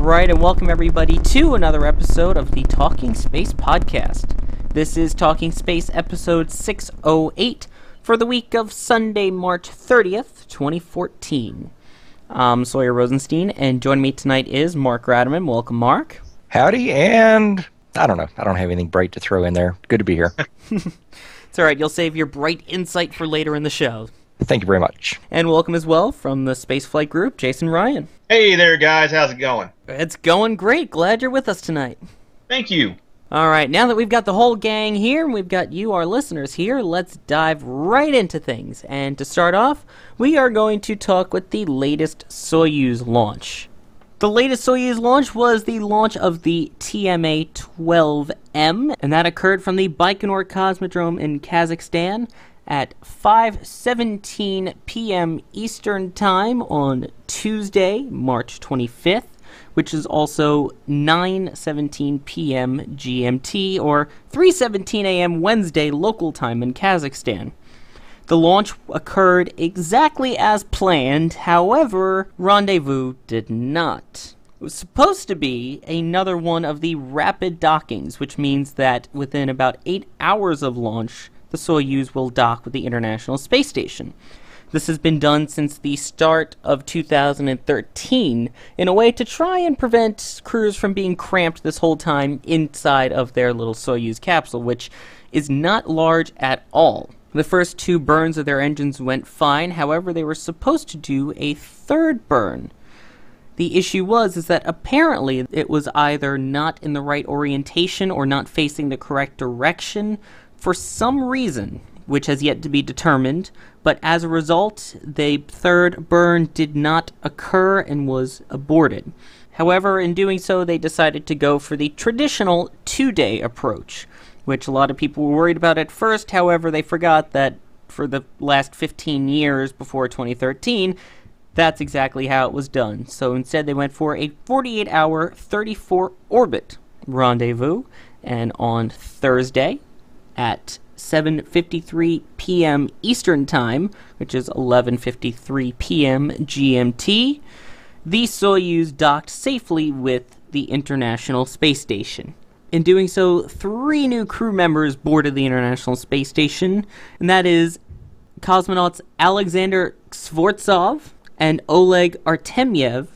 Right, and welcome everybody to another episode of the Talking Space podcast. This is Talking Space episode 608 for the week of Sunday, March 30th, 2014. I'm Sawyer Rosenstein, and joining me tonight is Mark Ratterman. Welcome, Mark. Howdy, and I don't know. I don't have anything bright to throw in there. Good to be here. It's all right, you'll save your bright insight for later in the show. Thank you very much. And welcome as well from the Spaceflight Group, Jason Rhian. Hey there, guys. How's it going? It's going great. Glad you're with us tonight. Thank you. All right, now that we've got the whole gang here and we've got you, our listeners, here, let's dive right into things. And to start off, we are going to talk with the latest Soyuz launch. The latest Soyuz launch was the launch of the TMA 12M, and that occurred from the Baikonur Cosmodrome in Kazakhstan at 5:17 p.m. Eastern Time on Tuesday, March 25th, which is also 9:17 p.m. GMT or 3:17 a.m. Wednesday local time in Kazakhstan. The launch occurred exactly as planned, however, Rendezvous did not. It was supposed to be another one of the rapid dockings, which means that within about eight hours of launch, the Soyuz will dock with the International Space Station. This has been done since the start of 2013 in a way to try and prevent crews from being cramped this whole time inside of their little Soyuz capsule, which is not large at all. The first two burns of their engines went fine, however, they were supposed to do a third burn. The issue was is that apparently it was either not in the right orientation or not facing the correct direction for some reason, which has yet to be determined. But as a result, the third burn did not occur and was aborted. However, in doing so, they decided to go for the traditional two day approach, which a lot of people were worried about at first. However, they forgot that for the last 15 years before 2013, that's exactly how it was done. So instead, they went for a 48 hour, 34 orbit rendezvous. And on Thursday at 7:53 p.m. Eastern Time, which is 11:53 p.m. GMT, the Soyuz docked safely with the International Space Station. In doing so, three new crew members boarded the International Space Station, and that is cosmonauts Alexander Skvortsov and Oleg Artemyev,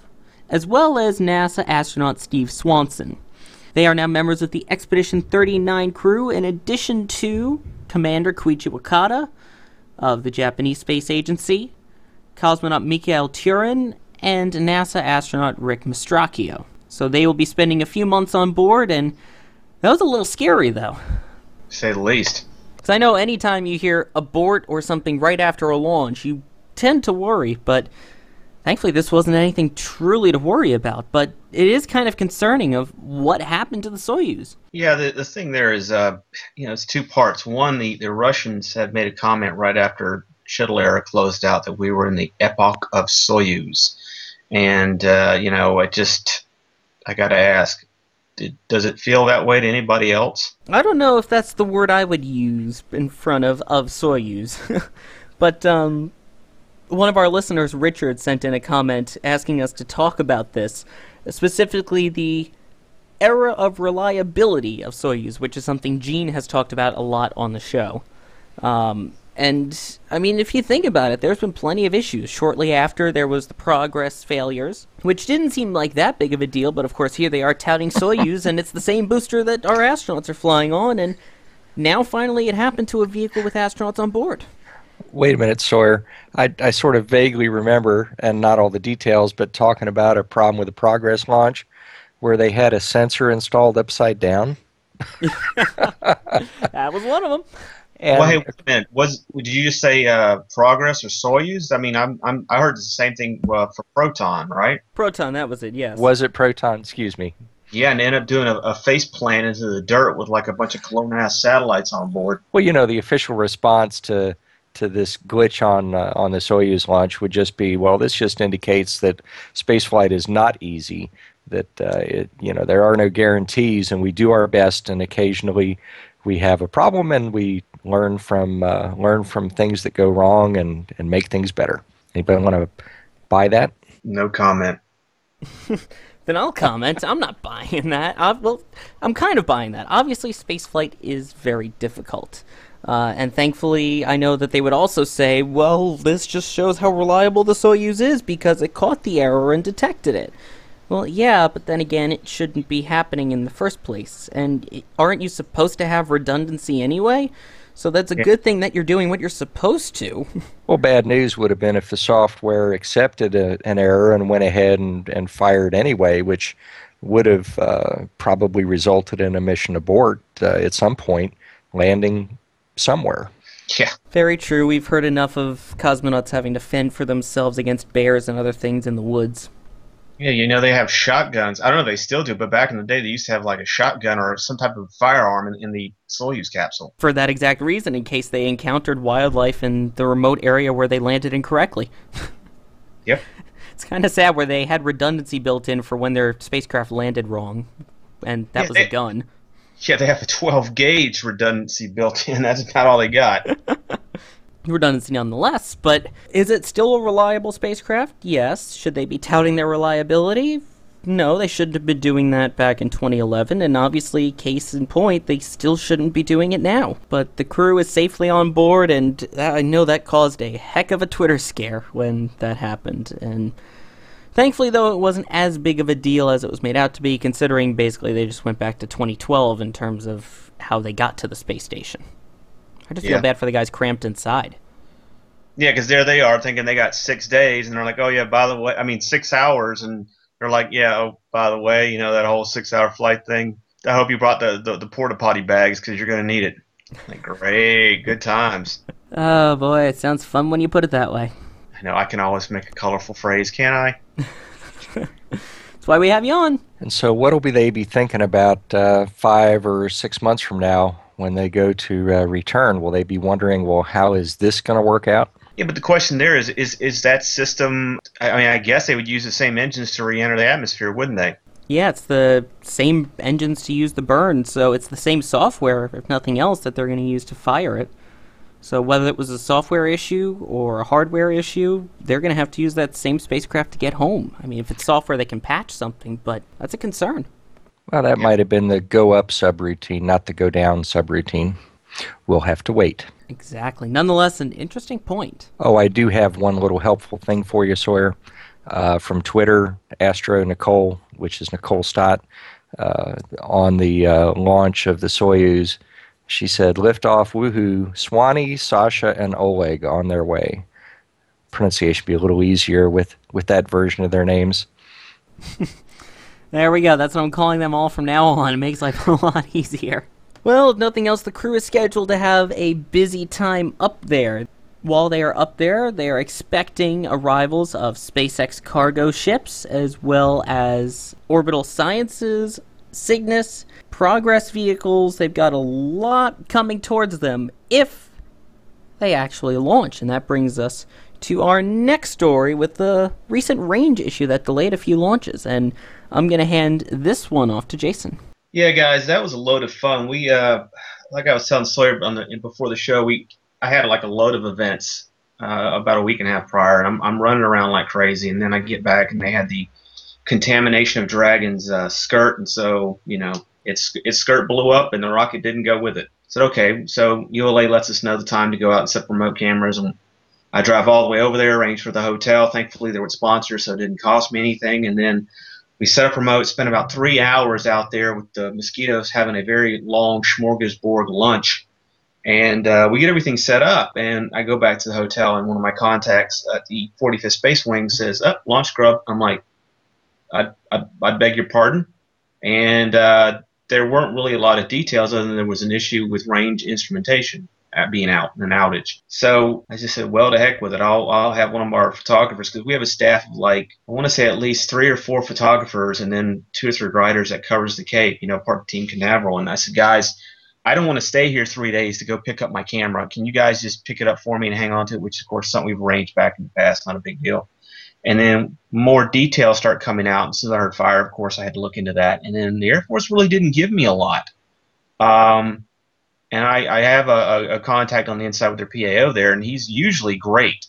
as well as NASA astronaut Steve Swanson. They are now members of the Expedition 39 crew, in addition to Commander Koichi Wakata of the Japanese Space Agency, cosmonaut Mikhail Tyurin, and NASA astronaut Rick Mastracchio. So they will be spending a few months on board, and that was a little scary, though. To say the least. Because I know anytime you hear abort or something right after a launch, you tend to worry, but thankfully this wasn't anything truly to worry about. But it is kind of concerning of what happened to the Soyuz. Yeah, the, the thing there is, uh, you know, it's two parts. One, the, the Russians had made a comment right after shuttle era closed out that we were in the epoch of Soyuz. And, uh, you know, I just, I got to ask, did, does it feel that way to anybody else? I don't know if that's the word I would use in front of, of Soyuz. but um, one of our listeners, Richard, sent in a comment asking us to talk about this, specifically the era of reliability of Soyuz, which is something Gene has talked about a lot on the show. Um, And I mean, if you think about it, there's been plenty of issues. Shortly after, there was the Progress failures, which didn't seem like that big of a deal. But of course, here they are touting Soyuz, and it's the same booster that our astronauts are flying on. And now, finally, it happened to a vehicle with astronauts on board. Wait a minute, Sawyer. I, I sort of vaguely remember, and not all the details, but talking about a problem with the Progress launch where they had a sensor installed upside down. That was one of them. And well, hey, wait a minute. Was did you just say uh, Progress or Soyuz? I mean, I'm, I'm I heard the same thing uh, for Proton, right? Proton, that was it, yes. was it Proton? Excuse me. Yeah, and they ended up doing a, a face plant into the dirt with like a bunch of GLONASS satellites on board. Well, you know, the official response to to this glitch on uh, on the Soyuz launch would just be, well, this just indicates that spaceflight is not easy. That uh, it, you know there are no guarantees, and we do our best, and occasionally we have a problem, and we learn from uh, learn from things that go wrong, and and make things better. Anybody want to buy that? No comment. Then I'll comment. I'm not buying that. I, well, I'm kind of buying that. Obviously, spaceflight is very difficult. Uh, and thankfully, I know that they would also say, well, this just shows how reliable the Soyuz is because it caught the error and detected it. Well, yeah, but then again, it shouldn't be happening in the first place. And aren't you supposed to have redundancy anyway? So that's a good thing that you're doing what you're supposed to. Well, bad news would have been if the software accepted a, an error and went ahead and, and fired anyway, which would have uh, probably resulted in a mission abort uh, at some point, landing somewhere. Yeah. Very true. We've heard enough of cosmonauts having to fend for themselves against bears and other things in the woods. Yeah, you know they have shotguns. I don't know if they still do, but back in the day they used to have like a shotgun or some type of firearm in, in the Soyuz capsule. For that exact reason, in case they encountered wildlife in the remote area where they landed incorrectly. Yep. It's kind of sad where they had redundancy built in for when their spacecraft landed wrong, and that Yeah, was a gun. Yeah, they have a 12 gauge redundancy built in. That's about all they got. Redundancy nonetheless, but is it still a reliable spacecraft? Yes. Should they be touting their reliability? No, they shouldn't have been doing that back in 2011, and obviously, case in point, they still shouldn't be doing it now. But the crew is safely on board, and uh, I know that caused a heck of a Twitter scare when that happened. And thankfully, though, it wasn't as big of a deal as it was made out to be, considering basically they just went back to 2012 in terms of how they got to the space station. I just feel Yeah. bad for the guys cramped inside. Yeah, because there they are thinking they got six days, and they're like, oh, yeah, by the way, I mean, six hours. And they're like, yeah, oh, by the way, you know, that whole six hour flight thing. I hope you brought the, the, the porta potty bags because you're going to need it. Like, great, good times. Oh boy, it sounds fun when you put it that way. I know I can always make a colorful phrase, can't I? That's why we have you on. And so, what will be they be thinking about uh, five or six months from now when they go to uh, return? Will they be wondering, well, how is this going to work out? Yeah, but the question there is, is is that system? I I mean, I guess they would use the same engines to re-enter the atmosphere, wouldn't they? Yeah, it's the same engines to use the burn, so it's the same software, if nothing else, that they're going to use to fire it. So whether it was a software issue or a hardware issue, they're going to have to use that same spacecraft to get home. I mean, if it's software, they can patch something, but that's a concern. Well, that might have been the go up subroutine, not the go down subroutine. We'll have to wait. Exactly. Nonetheless, an interesting point. Oh, I do have one little helpful thing for you, Sawyer. Uh, from Twitter, Astro Nicole, which is Nicole Stott, uh, on the uh, launch of the Soyuz, she said, "Lift "Liftoff, woohoo! Swanee, Sasha, and Oleg on their way." Pronunciation be a little easier with with that version of their names. There we go. That's what I'm calling them all from now on. It makes life a lot easier. Well, if nothing else, the crew is scheduled to have a busy time up there. While they are up there, they are expecting arrivals of SpaceX cargo ships, as well as orbital sciences, Cygnus, Progress vehicles. They've got a lot coming towards them if they actually launch. And that brings us to our next story with the recent range issue that delayed a few launches. And I'm going to hand this one off to Jason. Yeah, guys, that was a load of fun. We, uh, like I was telling Sawyer on the, before the show, we I had like a load of events uh, about a week and a half prior, and I'm I'm running around like crazy. And then I get back, and they had the contamination of Dragon's uh, skirt, and so you know its its skirt blew up, and the rocket didn't go with it. said, okay, so ULA lets us know the time to go out and set remote cameras. And I drive all the way over there, arrange for the hotel. Thankfully, there were sponsors, so it didn't cost me anything. And then we set up remote, spent about three hours out there with the mosquitoes having a very long smorgasbord lunch. And uh, we get everything set up, and I go back to the hotel, and one of my contacts at the 45th Space Wing says, "Up, oh, launch scrub." I'm like, I, I, I beg your pardon. And uh, there weren't really a lot of details other than there was an issue with range instrumentation being out, in an outage. So I just said, well, to heck with it. I'll, I'll have one of our photographers because we have a staff of like, I want to say at least three or four photographers and then two or three writers that covers the Cape, you know, part of Team Canaveral. And I said, guys, I don't want to stay here three days to go pick up my camera. Can you guys just pick it up for me and hang on to it? Which, of course, something we've arranged back in the past, not a big deal. And then more details start coming out. And since I heard fire, of course, I had to look into that. And then the Air Force really didn't give me a lot. Um, and I, I have a, a, contact on the inside with their PAO there, and he's usually great.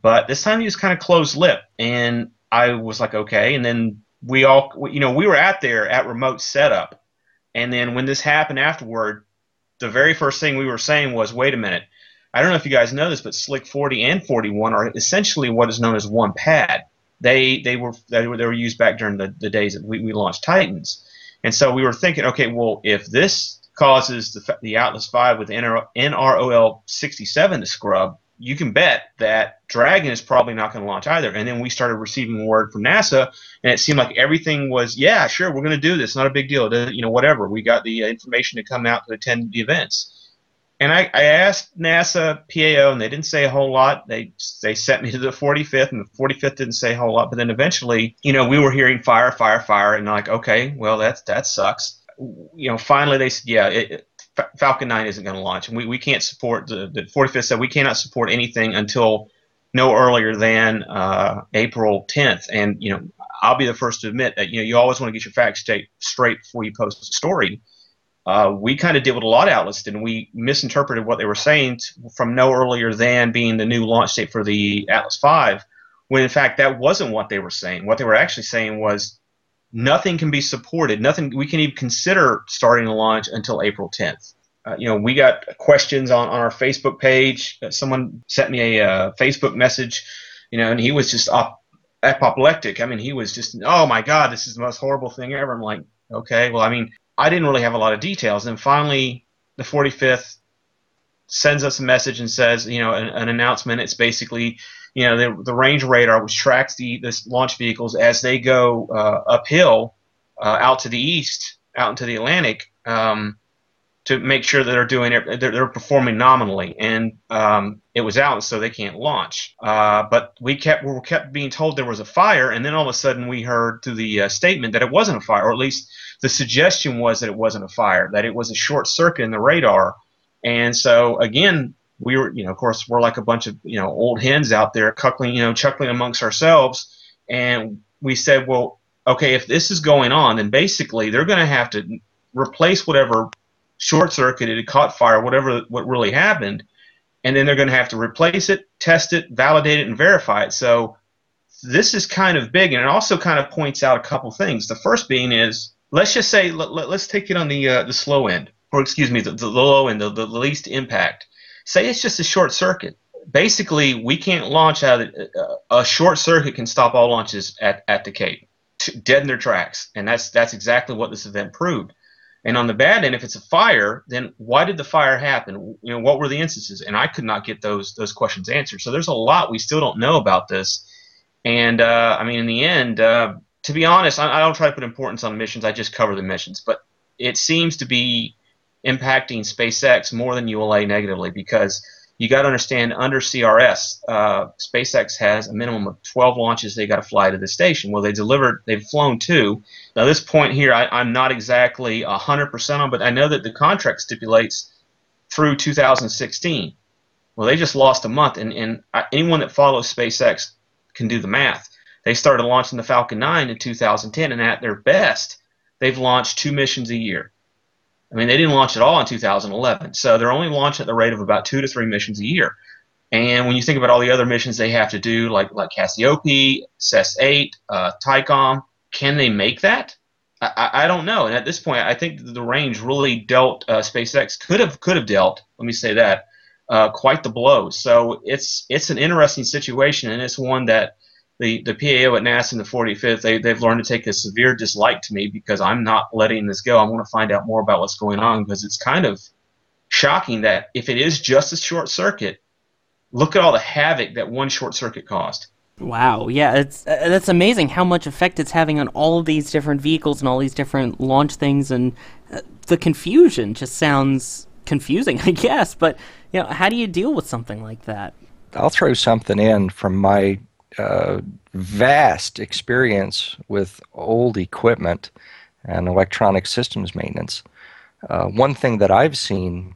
But this time he was kind of closed lip. And I was like, okay. And then we all, you know, we were at there at remote setup. And then when this happened afterward, the very first thing we were saying was, wait a minute I don't know if you guys know this, but SLC 40 and 41 are essentially what is known as one pad. They they were they were, they were used back during the, the days that we, we launched Titans, and so we were thinking, okay, well, if this causes the, the Atlas 5 with NR, NROL 67 to scrub, you can bet that Dragon is probably not going to launch either. And then we started receiving word from NASA, and it seemed like everything was, yeah, sure, we're going to do this, not a big deal, you know, whatever. We got the uh, information to come out to attend the events. And I, I asked NASA PAO, and they didn't say a whole lot. They they sent me to the 45th, and the 45th didn't say a whole lot. But then eventually, you know, we were hearing fire, fire, fire, and like, okay, well, that's that sucks. You know, finally they said, yeah, it, Falcon 9 isn't going to launch, and we, we can't support the, the 45th said we cannot support anything until no earlier than uh, April 10th. And you know, I'll be the first to admit that you know you always want to get your facts straight straight before you post a story uh, we kind of did what a lot of outlets did, and we misinterpreted what they were saying from no earlier than being the new launch date for the Atlas V, when in fact that wasn't what they were saying. What they were actually saying was nothing can be supported, nothing we can even consider starting the launch until April 10th. Uh, you know, we got questions on, on our Facebook page. Uh, someone sent me a uh, Facebook message, you know, and he was just op- apoplectic. I mean, he was just, oh my God, this is the most horrible thing ever. I'm like, okay, well, I mean, I didn't really have a lot of details. And finally, the 45th sends us a message and says, you know, an, an announcement. It's basically, you know, the, the range radar, which tracks the this launch vehicles as they go uh, uphill uh, out to the east, out into the Atlantic, um, to make sure that they're doing it, they're, they're performing nominally. And um, it was out, so they can't launch. Uh, but we kept we kept being told there was a fire, and then all of a sudden we heard through the uh, statement that it wasn't a fire, or at least the suggestion was that it wasn't a fire, that it was a short circuit in the radar. And so again, we were, you know, of course, we're like a bunch of, you know, old hens out there cuckling, you know, chuckling amongst ourselves. And we said, well, okay, if this is going on, then basically they're going to have to replace whatever short circuited, caught fire, whatever what really happened, and then they're going to have to replace it, test it, validate it, and verify it. So this is kind of big, and it also kind of points out a couple things. The first being is let's just say let, us take it on the uh, the slow end, or excuse me, the, the low end, the, the least impact. Say it's just a short circuit. Basically, we can't launch out. Of, uh, a short circuit can stop all launches at, at the Cape, dead in their tracks, and that's that's exactly what this event proved. And on the bad end, if it's a fire, then why did the fire happen? You know, what were the instances? And I could not get those those questions answered. So there's a lot we still don't know about this. And uh, I mean, in the end, uh, to be honest, I, I don't try to put importance on missions. I just cover the missions. But it seems to be impacting SpaceX more than ULA negatively because you got to understand under CRS, uh, SpaceX has a minimum of 12 launches they got to fly to the station. Well, they delivered, they've flown two. Now, this point here, I, am not exactly 100% on, but I know that the contract stipulates through 2016. Well, they just lost a month, and, and anyone that follows SpaceX can do the math. They started launching the Falcon 9 in 2010, and at their best, they've launched two missions a year. I mean, they didn't launch at all in 2011, so they're only launching at the rate of about two to three missions a year. And when you think about all the other missions they have to do, like like Cassiope, SES 8, uh, Thaicom, can they make that? I, I don't know. And at this point, I think the range really dealt uh, SpaceX could have could have dealt. Let me say that uh, quite the blow. So it's it's an interesting situation, and it's one that the the PAO at NASA in the 45th they they've learned to take a severe dislike to me because I'm not letting this go. I want to find out more about what's going on because it's kind of shocking that if it is just a short circuit, look at all the havoc that one short circuit caused. Wow, yeah, it's uh, that's amazing how much effect it's having on all of these different vehicles and all these different launch things, and uh, the confusion just sounds confusing, I guess. But you know, how do you deal with something like that? I'll throw something in from my uh, vast experience with old equipment and electronic systems maintenance. Uh, one thing that I've seen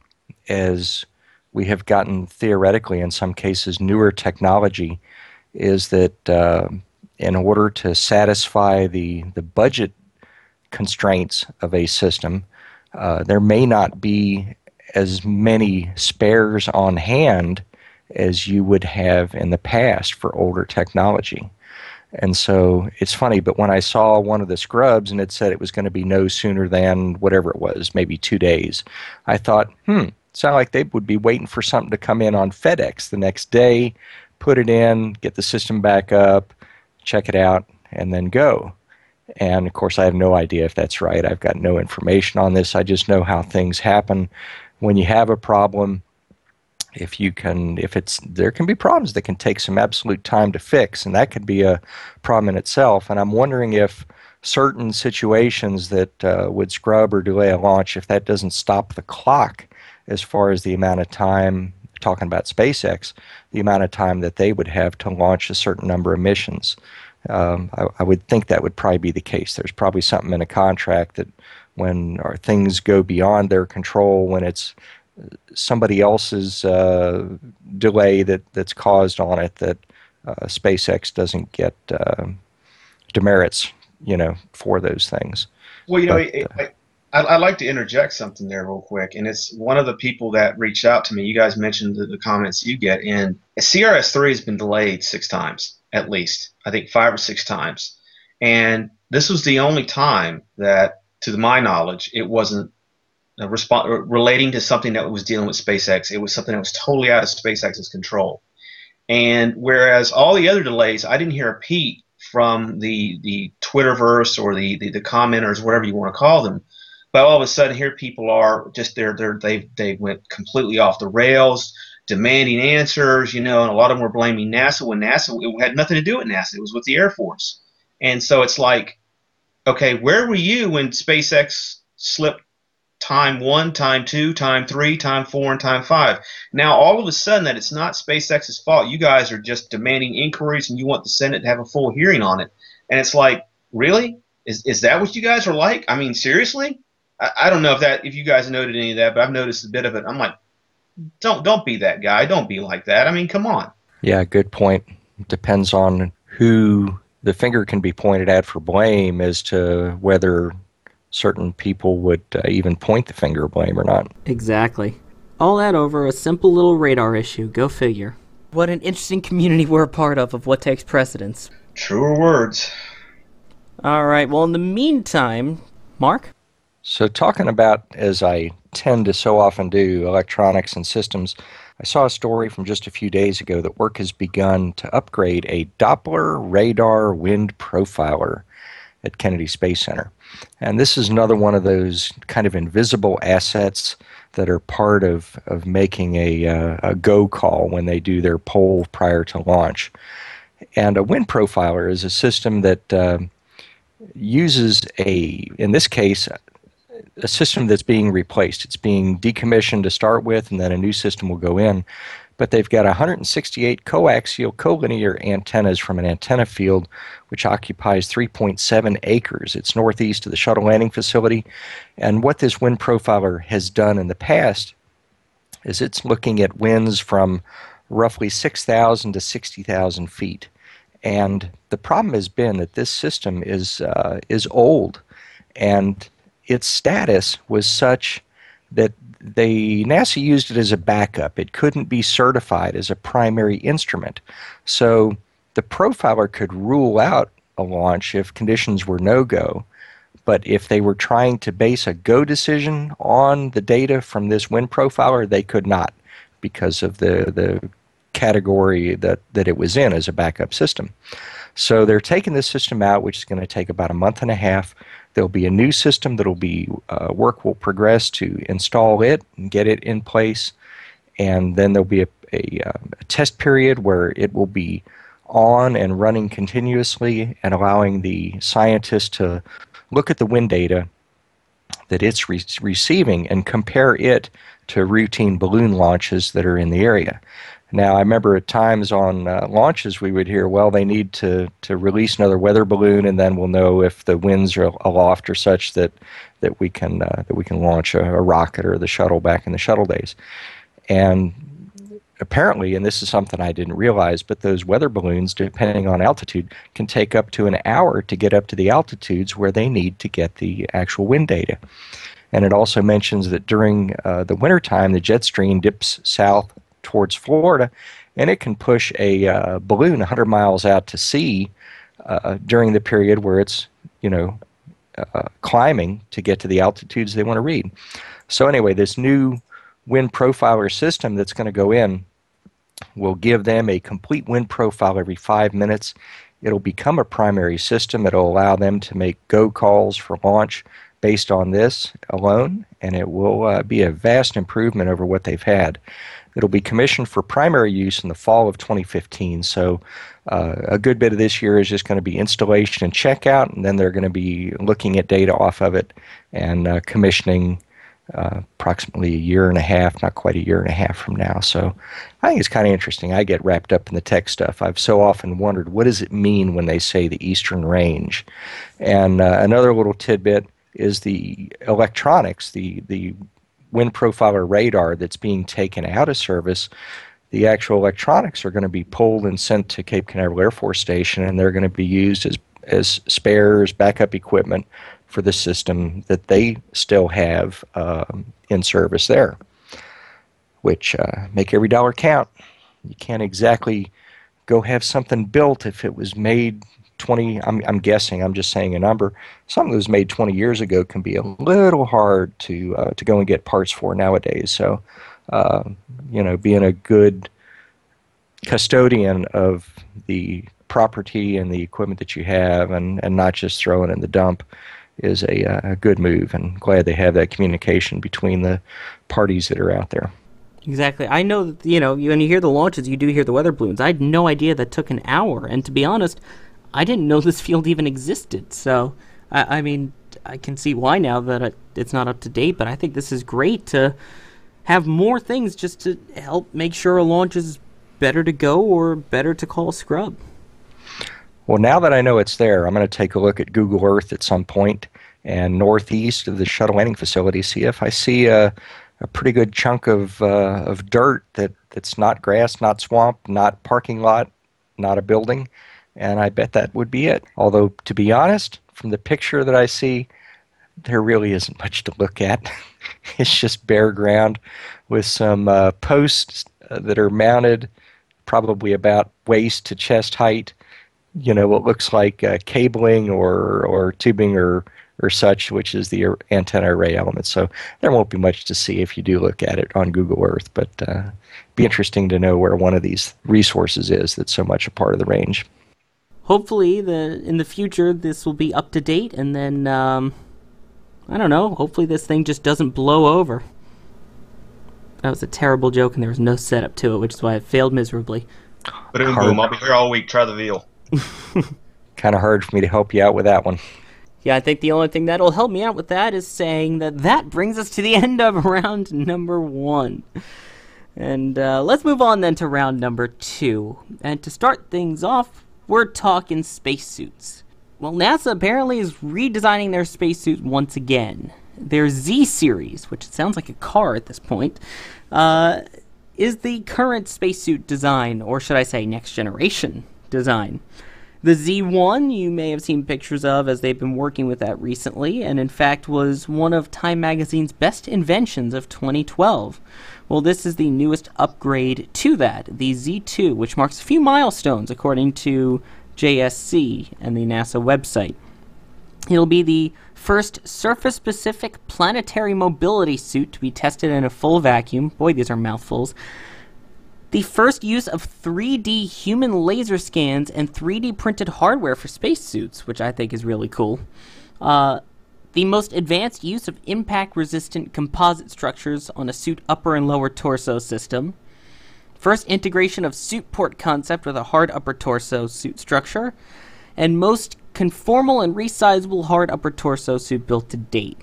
is we have gotten theoretically, in some cases, newer technology is that uh, in order to satisfy the, the budget constraints of a system, uh, there may not be as many spares on hand as you would have in the past for older technology. And so it's funny, but when I saw one of the scrubs and it said it was going to be no sooner than whatever it was, maybe two days, I thought, hmm, sound like they would be waiting for something to come in on FedEx the next day put it in, get the system back up, check it out, and then go. And of course, I have no idea if that's right. I've got no information on this. I just know how things happen. When you have a problem, if you can, if it's, there can be problems that can take some absolute time to fix, and that could be a problem in itself. And I'm wondering if certain situations that uh, would scrub or delay a launch, if that doesn't stop the clock as far as the amount of time talking about SpaceX, the amount of time that they would have to launch a certain number of missions. Um, I, I, would think that would probably be the case. There's probably something in a contract that when things go beyond their control, when it's somebody else's uh, delay that, that's caused on it, that uh, SpaceX doesn't get uh, demerits, you know, for those things. Well, you know, but, it, it, I'd, like to interject something there real quick, and it's one of the people that reached out to me. You guys mentioned the, the comments you get, and CRS-3 has been delayed six times at least. I think five or six times, and this was the only time that, to my knowledge, it wasn't Uh, resp- uh, relating to something that was dealing with SpaceX. It was something that was totally out of SpaceX's control. And whereas all the other delays, I didn't hear a peep from the the Twitterverse or the, the, the commenters, whatever you want to call them, but all of a sudden, here people are just they're they're they they went completely off the rails, demanding answers. You know, and a lot of them were blaming NASA when NASA it had nothing to do with NASA. It was with the Air Force. And so it's like, okay, where were you when SpaceX slipped time one, time two, time three, time four, and time five. Now, all of a sudden, that it's not SpaceX's fault. You guys are just demanding inquiries and you want the Senate to have a full hearing on it. And it's like, really? Is, is that what you guys are like? I mean, seriously? I, I don't know if that if you guys noted any of that, but I've noticed a bit of it. I'm like, don't don't be that guy. Don't be like that. I mean, come on. Yeah, good point. Depends on who the finger can be pointed at for blame as to whether certain people would uh, even point the finger of blame or not. Exactly. All that over a simple little radar issue. Go figure. What an interesting community we're a part of of what takes precedence. Truer words. All right. Well, in the meantime, Mark? So, talking about, as I tend to so often do, electronics and systems, I saw a story from just a few days ago that work has begun to upgrade a Doppler radar wind profiler at Kennedy Space Center. And this is another one of those kind of invisible assets that are part of, of making a, uh, a go call when they do their poll prior to launch. And a wind profiler is a system that uh, uses a, in this case, a system that's being replaced. It's being decommissioned to start with, and then a new system will go in. But they've got 168 coaxial collinear antennas from an antenna field, which occupies 3.7 acres. It's northeast of the shuttle landing facility. And what this wind profiler has done in the past is it's looking at winds from roughly 6,000 to 60,000 feet. And the problem has been that this system is uh, is old, and its status was such that they NASA used it as a backup. It couldn't be certified as a primary instrument. So the profiler could rule out a launch if conditions were no go, But if they were trying to base a go decision on the data from this wind profiler, they could not because of the, the category that, that it was in as a backup system. So they're taking this system out, which is going to take about a month and a half. There'll be a new system that'll be uh, work will progress to install it and get it in place, and then there'll be a, a, uh, a test period where it will be on and running continuously and allowing the scientists to look at the wind data that it's re- receiving and compare it to routine balloon launches that are in the area. Now, I remember at times on uh, launches we would hear, well, they need to, to release another weather balloon, and then we'll know if the winds are aloft or such that that we can uh, that we can launch a, a rocket or the shuttle back in the shuttle days. And apparently, and this is something I didn't realize, but those weather balloons, depending on altitude, can take up to an hour to get up to the altitudes where they need to get the actual wind data. And it also mentions that during uh, the wintertime, the jet stream dips south towards Florida, and it can push a uh, balloon 100 miles out to sea uh, during the period where it's, you know, uh, climbing to get to the altitudes they want to read. So anyway, this new wind profiler system that's going to go in will give them a complete wind profile every five minutes. It'll become a primary system. It'll allow them to make go calls for launch based on this alone, and it will uh, be a vast improvement over what they've had. It'll be commissioned for primary use in the fall of 2015. So, uh, a good bit of this year is just going to be installation and checkout, and then they're going to be looking at data off of it and uh, commissioning uh, approximately a year and a half, not quite a year and a half from now. So I think it's kind of interesting. I get wrapped up in the tech stuff. I've so often wondered what does it mean when they say the Eastern Range. And uh, another little tidbit is the electronics, the the wind profiler radar that's being taken out of service. The actual electronics are going to be pulled and sent to Cape Canaveral Air Force Station, and they're going to be used as as spares, backup equipment for the system that they still have um, in service there, which uh, make every dollar count. You can't exactly go have something built if it was made 20 I'm, I'm guessing i'm just saying a number something that was made 20 years ago can be a little hard to uh, to go and get parts for nowadays so uh, you know being a good custodian of the property and the equipment that you have and, and not just throwing in the dump is a, uh, a good move and glad they have that communication between the parties that are out there. Exactly. I know you know, when you hear the launches, you do hear the weather balloons. I had no idea that took an hour. And to be honest, I didn't know this field even existed. So, I, I mean, I can see why now that it's not up to date, but I think this is great to have more things just to help make sure a launch is better to go or better to call a scrub. Well, now that I know it's there, I'm going to take a look at Google Earth at some point and northeast of the shuttle landing facility, see if I see a, a pretty good chunk of uh, of dirt that, that's not grass, not swamp, not parking lot, not a building, and I bet that would be it. Although, to be honest, from the picture that I see, there really isn't much to look at. it's just bare ground with some uh, posts uh, that are mounted probably about waist to chest height you know what looks like uh, cabling or or tubing or or such, which is the antenna array element. So there won't be much to see if you do look at it on Google Earth, but uh, be interesting to know where one of these resources is that's so much a part of the range. Hopefully, the in the future this will be up to date, and then um, I don't know. Hopefully, this thing just doesn't blow over. That was a terrible joke, and there was no setup to it, which is why it failed miserably. Boom, boom! I'll be here all week. Try the veal. kind of hard for me to help you out with that one. Yeah, I think the only thing that'll help me out with that is saying that that brings us to the end of round number one. And uh, let's move on then to round number two. And to start things off, we're talking spacesuits. Well, NASA apparently is redesigning their spacesuit once again. Their Z series, which sounds like a car at this point, uh, is the current spacesuit design, or should I say, next generation design. The Z1 you may have seen pictures of as they've been working with that recently, and in fact was one of Time Magazine's best inventions of 2012. Well, this is the newest upgrade to that, the Z2, which marks a few milestones according to JSC and the NASA website. It'll be the first surface specific planetary mobility suit to be tested in a full vacuum. Boy, these are mouthfuls. The first use of 3D human laser scans and 3D printed hardware for spacesuits, which I think is really cool. Uh, the most advanced use of impact resistant composite structures on a suit upper and lower torso system. First integration of suit port concept with a hard upper torso suit structure. And most conformal and resizable hard upper torso suit built to date.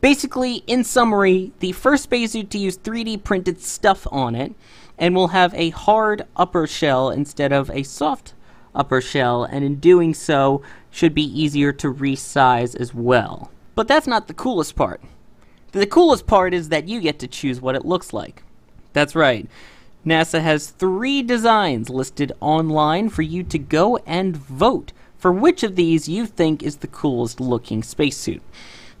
Basically, in summary, the first spacesuit to use 3D printed stuff on it, and will have a hard upper shell instead of a soft upper shell, and in doing so, should be easier to resize as well. But that's not the coolest part. The coolest part is that you get to choose what it looks like. That's right. NASA has three designs listed online for you to go and vote for which of these you think is the coolest looking spacesuit.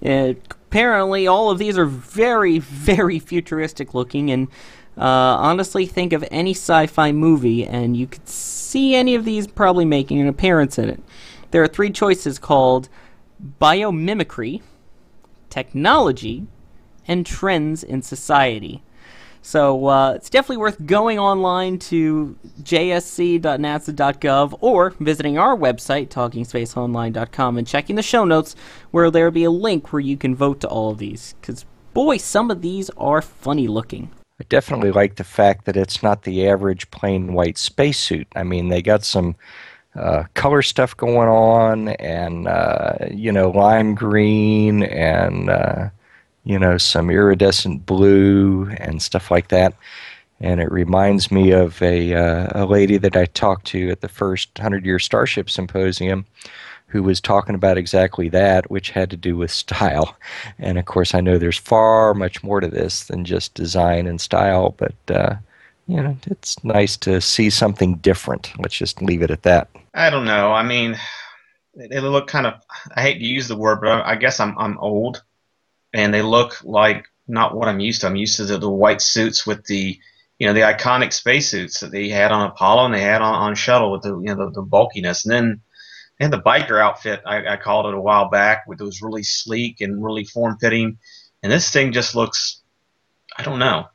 Uh, apparently, all of these are very, very futuristic looking, and uh, honestly, think of any sci fi movie, and you could see any of these probably making an appearance in it. There are three choices called biomimicry, technology, and trends in society. So uh, it's definitely worth going online to jsc.nasa.gov or visiting our website, talkingspaceonline.com, and checking the show notes where there'll be a link where you can vote to all of these. Because, boy, some of these are funny looking. I definitely like the fact that it's not the average plain white spacesuit. I mean, they got some uh, color stuff going on, and uh, you know, lime green, and uh, you know, some iridescent blue and stuff like that. And it reminds me of a, uh, a lady that I talked to at the first 100 Year Starship Symposium who was talking about exactly that, which had to do with style. And of course, I know there's far much more to this than just design and style, but uh, you know, it's nice to see something different. Let's just leave it at that. I don't know. I mean, they look kind of. I hate to use the word, but I guess I'm I'm old, and they look like not what I'm used to. I'm used to the, the white suits with the, you know, the iconic spacesuits that they had on Apollo and they had on, on shuttle with the, you know, the, the bulkiness. And then and the biker outfit, I, I called it a while back, with those really sleek and really form fitting. And this thing just looks, I don't know,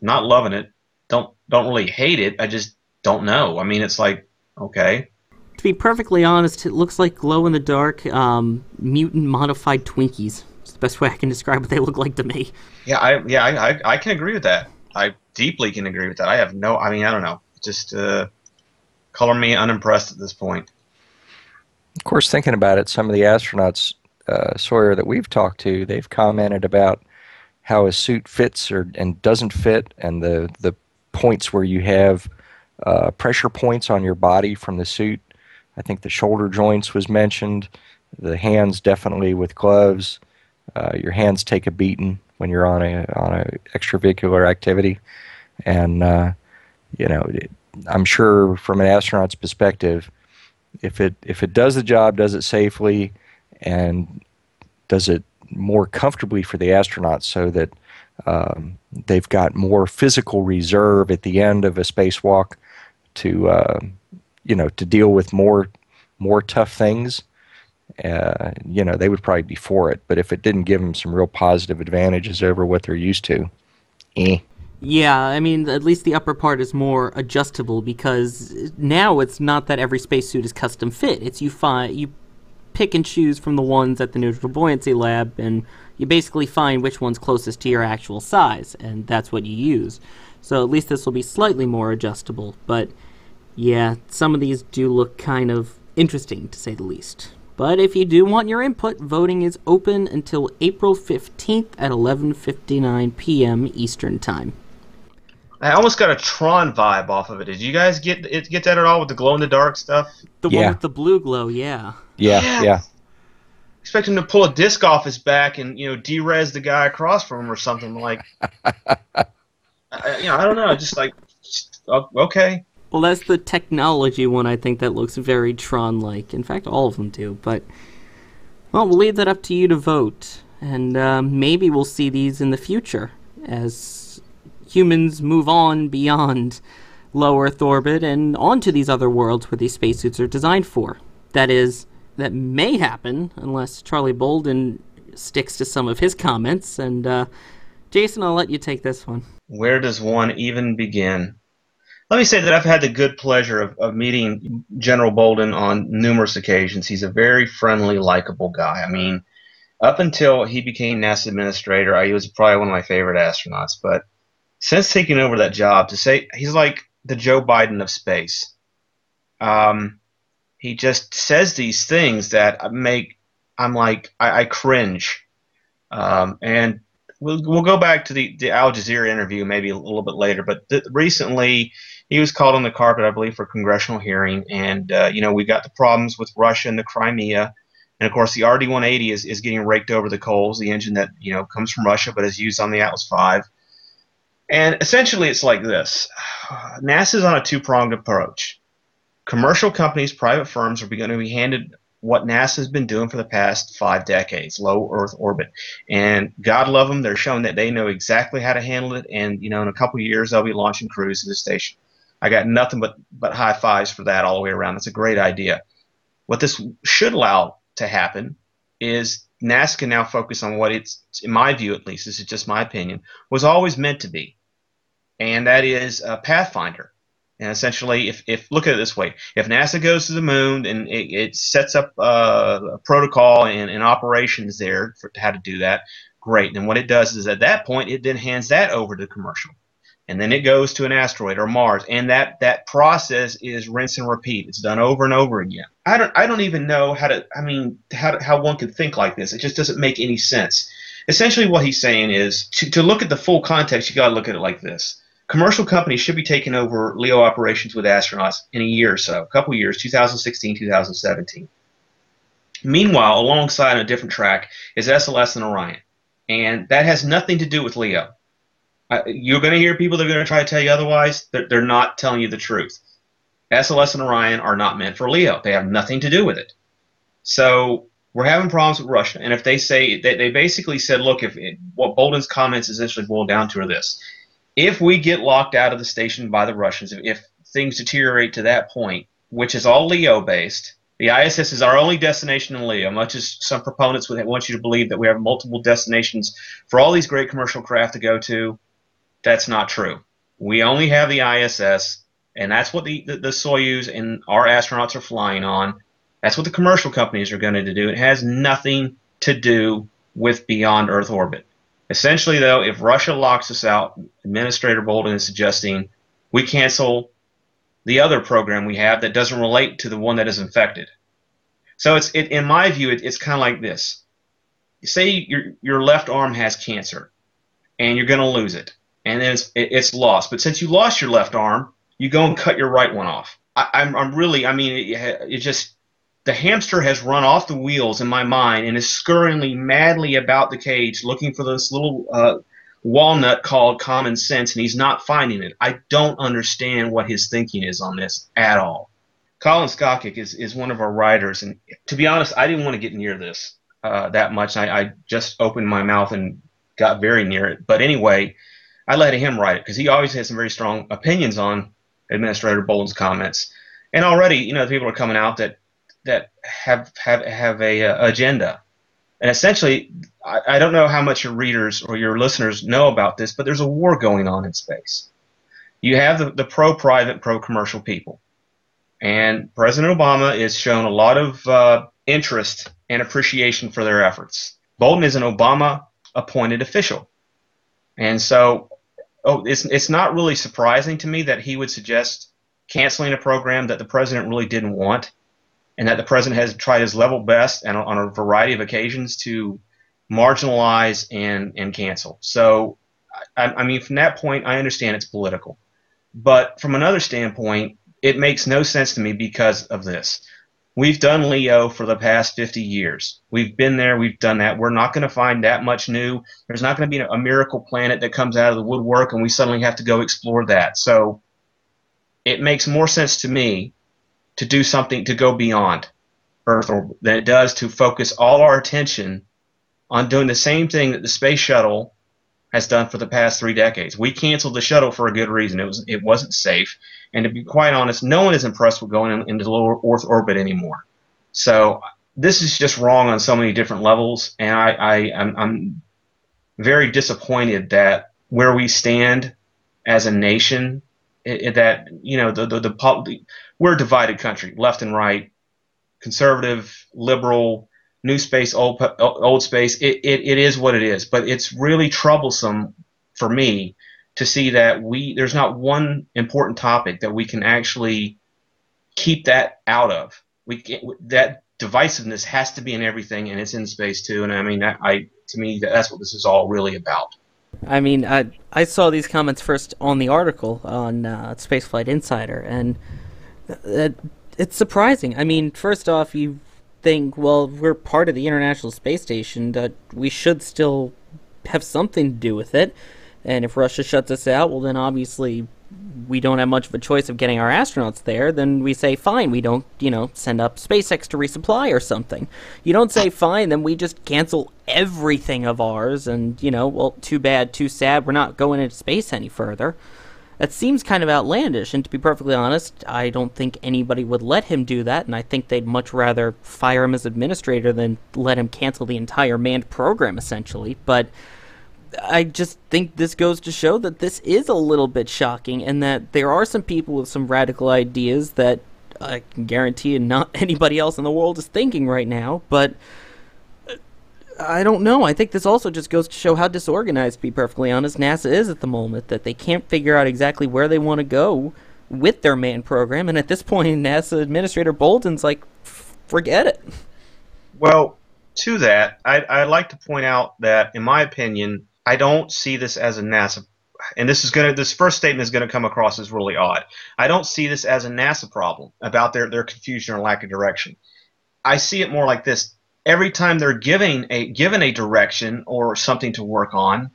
not loving it. Don't don't really hate it. I just don't know. I mean, it's like okay. To be perfectly honest, it looks like glow in the dark um, mutant modified Twinkies. It's the best way I can describe what they look like to me. Yeah, I yeah I, I, I can agree with that. I deeply can agree with that. I have no. I mean, I don't know. Just uh, color me unimpressed at this point. Of course, thinking about it, some of the astronauts, uh, Sawyer, that we've talked to, they've commented about how a suit fits or and doesn't fit, and the the points where you have uh, pressure points on your body from the suit. I think the shoulder joints was mentioned. The hands definitely with gloves. Uh, your hands take a beating when you're on a on a extravehicular activity, and uh, you know, it, I'm sure from an astronaut's perspective, if it if it does the job, does it safely, and does it more comfortably for the astronauts, so that um, they've got more physical reserve at the end of a spacewalk to uh, you know to deal with more more tough things. Uh, you know they would probably be for it, but if it didn't give them some real positive advantages over what they're used to, eh. Yeah, I mean, at least the upper part is more adjustable because now it's not that every spacesuit is custom fit. It's you find you pick and choose from the ones at the neutral buoyancy lab, and you basically find which one's closest to your actual size, and that's what you use. So at least this will be slightly more adjustable. But yeah, some of these do look kind of interesting to say the least. But if you do want your input, voting is open until April 15th at 11:59 p.m. Eastern Time. I almost got a Tron vibe off of it. Did you guys get it, get that at all with the glow in the dark stuff? The Yeah. one with the blue glow, yeah. Yeah, Yeah. yeah. Expect him to pull a disc off his back and you know derez the guy across from him or something like. I, you know, I don't know. Just like, just, okay. Well, that's the technology one I think that looks very Tron like. In fact, all of them do. But, well, we'll leave that up to you to vote. And um, maybe we'll see these in the future as humans move on beyond low Earth orbit and onto these other worlds where these spacesuits are designed for. That is, that may happen unless Charlie Bolden sticks to some of his comments. And uh, Jason, I'll let you take this one. Where does one even begin? Let me say that I've had the good pleasure of, of meeting General Bolden on numerous occasions. He's a very friendly, likable guy. I mean, up until he became NASA administrator, he was probably one of my favorite astronauts. But since taking over that job, to say he's like the Joe Biden of space. Um, he just says these things that make I'm like I, I cringe. Um, and we'll we'll go back to the the Al Jazeera interview maybe a little bit later. But th- recently he was called on the carpet, I believe, for a congressional hearing, and uh, you know we got the problems with Russia and the Crimea. And of course, the RD-180 is, is getting raked over the coals. The engine that you know comes from Russia, but is used on the Atlas V. And essentially, it's like this: NASA's on a two-pronged approach. Commercial companies, private firms, are going to be handed what NASA has been doing for the past five decades, low Earth orbit. And God love them, they're showing that they know exactly how to handle it. And you know, in a couple years, they'll be launching crews to the station. I got nothing but but high fives for that all the way around. That's a great idea. What this should allow to happen is NASA can now focus on what it's, in my view at least, this is just my opinion, was always meant to be, and that is a Pathfinder. And essentially, if, if look at it this way, if NASA goes to the moon and it, it sets up uh, a protocol and, and operations there for how to do that, great. And what it does is at that point, it then hands that over to commercial, and then it goes to an asteroid or Mars, and that that process is rinse and repeat. It's done over and over again. I don't I don't even know how to I mean how how one could think like this. It just doesn't make any sense. Essentially, what he's saying is to, to look at the full context, you got to look at it like this commercial companies should be taking over LEO operations with astronauts in a year or so, a couple years, 2016, 2017. Meanwhile, alongside on a different track is SLS and Orion, and that has nothing to do with LEO. Uh, you're going to hear people that are going to try to tell you otherwise. They're, they're not telling you the truth. SLS and Orion are not meant for LEO. They have nothing to do with it. So we're having problems with Russia. And if they say they, they basically said, look, if it, what Bolden's comments essentially boil down to are this: if we get locked out of the station by the Russians, if things deteriorate to that point, which is all LEO based, the ISS is our only destination in LEO, much as some proponents would want you to believe that we have multiple destinations for all these great commercial craft to go to. That's not true. We only have the ISS, and that's what the, the, the Soyuz and our astronauts are flying on. That's what the commercial companies are going to do. It has nothing to do with beyond Earth orbit. Essentially, though, if Russia locks us out, Administrator Bolden is suggesting we cancel the other program we have that doesn't relate to the one that is infected. So it's it, in my view, it, it's kind of like this. Say your your left arm has cancer, and you're going to lose it, and then it's it, it's lost. But since you lost your left arm, you go and cut your right one off. I, I'm I'm really I mean it, it just the hamster has run off the wheels in my mind and is scurrying madly about the cage looking for this little uh, walnut called common sense, and he's not finding it. I don't understand what his thinking is on this at all. Colin Skocic is, is one of our writers, and to be honest, I didn't want to get near this uh, that much. I, I just opened my mouth and got very near it. But anyway, I let him write it because he always has some very strong opinions on Administrator Bolden's comments. And already, you know, people are coming out that that have have have a uh, agenda. And essentially, I, I don't know how much your readers or your listeners know about this, but there's a war going on in space. You have the, the pro-private, pro-commercial people, and President Obama is shown a lot of uh, interest and appreciation for their efforts. Bolden is an Obama-appointed official, and so oh, it's it's not really surprising to me that he would suggest canceling a program that the president really didn't want and that the president has tried his level best and on a variety of occasions to marginalize and, and cancel. So, I, I mean, from that point, I understand it's political. But from another standpoint, it makes no sense to me because of this. We've done Leo for the past 50 years. We've been there, we've done that. We're not going to find that much new. There's not going to be a miracle planet that comes out of the woodwork and we suddenly have to go explore that. So it makes more sense to me to do something to go beyond Earth than it does to focus all our attention on doing the same thing that the space shuttle has done for the past three decades. We canceled the shuttle for a good reason. It was it wasn't safe, and to be quite honest, no one is impressed with going in, into low Earth orbit anymore. So this is just wrong on so many different levels, and I, I I'm, I'm very disappointed that where we stand as a nation, it, it, that you know the the, the, the we're a divided country, left and right, conservative, liberal, new space, old old space. It, it, it is what it is, but it's really troublesome for me to see that we there's not one important topic that we can actually keep that out of. We that divisiveness has to be in everything, and it's in space too. And I mean, I, I to me that's what this is all really about. I mean, I I saw these comments first on the article on uh, Spaceflight Insider, and it's surprising. I mean, first off, you think, well, we're part of the International Space Station, that we should still have something to do with it. And if Russia shuts us out, well, then obviously we don't have much of a choice of getting our astronauts there, then we say, fine, we don't, you know, send up SpaceX to resupply or something. You don't say, fine, then we just cancel everything of ours, and, you know, well, too bad, too sad, we're not going into space any further. That seems kind of outlandish, and to be perfectly honest, I don't think anybody would let him do that, and I think they'd much rather fire him as administrator than let him cancel the entire manned program, essentially. But I just think this goes to show that this is a little bit shocking, and that there are some people with some radical ideas that I can guarantee not anybody else in the world is thinking right now. But I don't know. I think this also just goes to show how disorganized, to be perfectly honest, NASA is at the moment. That they can't figure out exactly where they want to go with their man program, and at this point, NASA Administrator Bolden's like, forget it. Well, to that, I'd, I'd like to point out that, in my opinion, I don't see this as a NASA and this is gonna this first statement is gonna come across as really odd. I don't see this as a NASA problem about their, their confusion or lack of direction. I see it more like this. Every time they're giving a given a direction or something to work on,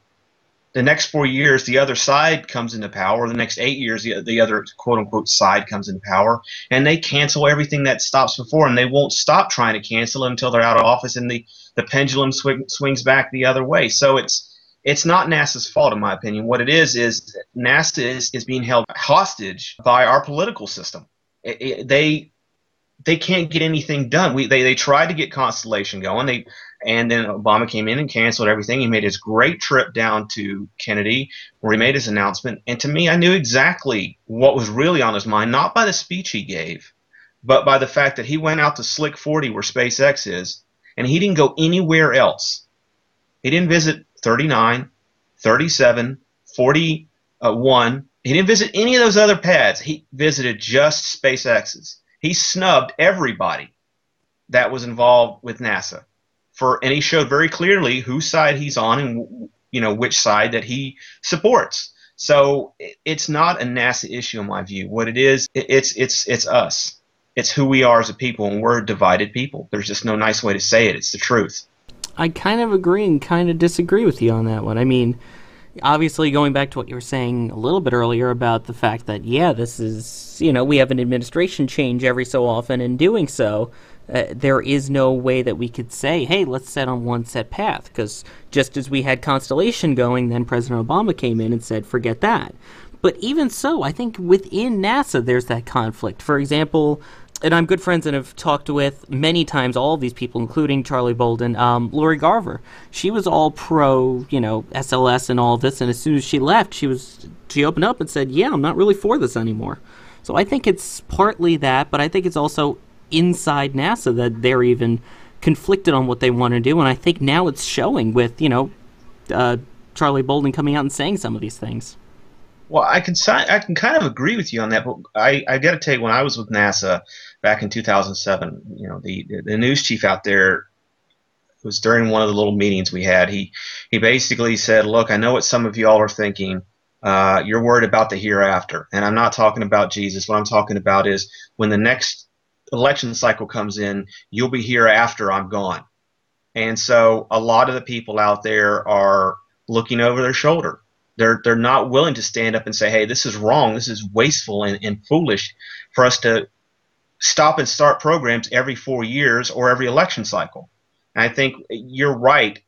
the next four years the other side comes into power. The next eight years the, the other quote unquote side comes into power, and they cancel everything that stops before, and they won't stop trying to cancel until they're out of office, and the the pendulum swing, swings back the other way. So it's it's not NASA's fault, in my opinion. What it is is NASA is, is being held hostage by our political system. It, it, they they can't get anything done. We they, they tried to get Constellation going. They and then Obama came in and canceled everything. He made his great trip down to Kennedy where he made his announcement. And to me, I knew exactly what was really on his mind, not by the speech he gave, but by the fact that he went out to SLC 40 where SpaceX is, and he didn't go anywhere else. He didn't visit 39, 37, 41. He didn't visit any of those other pads. He visited just SpaceX's. He snubbed everybody that was involved with NASA. For and he showed very clearly whose side he's on and you know which side that he supports. So it's not a NASA issue in my view. What it is, it's it's it's us. It's who we are as a people, and we're a divided people. There's just no nice way to say it. It's the truth. I kind of agree and kind of disagree with you on that one. I mean, obviously, going back to what you were saying a little bit earlier about the fact that, yeah, this is, you know, we have an administration change every so often. In doing so, uh, there is no way that we could say, hey, let's set on one set path. Because just as we had Constellation going, then President Obama came in and said, forget that. But even so, I think within NASA, there's that conflict. For example, and I'm good friends and have talked with many times all of these people, including Charlie Bolden, um, Lori Garver. She was all pro, you know, SLS and all this, and as soon as she left, she was she opened up and said, "Yeah, I'm not really for this anymore." So I think it's partly that, but I think it's also inside NASA that they're even conflicted on what they want to do, and I think now it's showing with you know uh, Charlie Bolden coming out and saying some of these things. Well, I can I can kind of agree with you on that, but I, I got to tell you, when I was with NASA, back in 2007. You know, the the news chief out there was during one of the little meetings we had. He he basically said, "Look, I know what some of y'all are thinking. Uh, you're worried about the hereafter, and I'm not talking about Jesus. What I'm talking about is when the next election cycle comes in, you'll be here after I'm gone." And so, a lot of the people out there are looking over their shoulder. They're they're not willing to stand up and say, "Hey, this is wrong. This is wasteful and, and foolish for us to stop and start programs every four years or every election cycle. And I think you're right,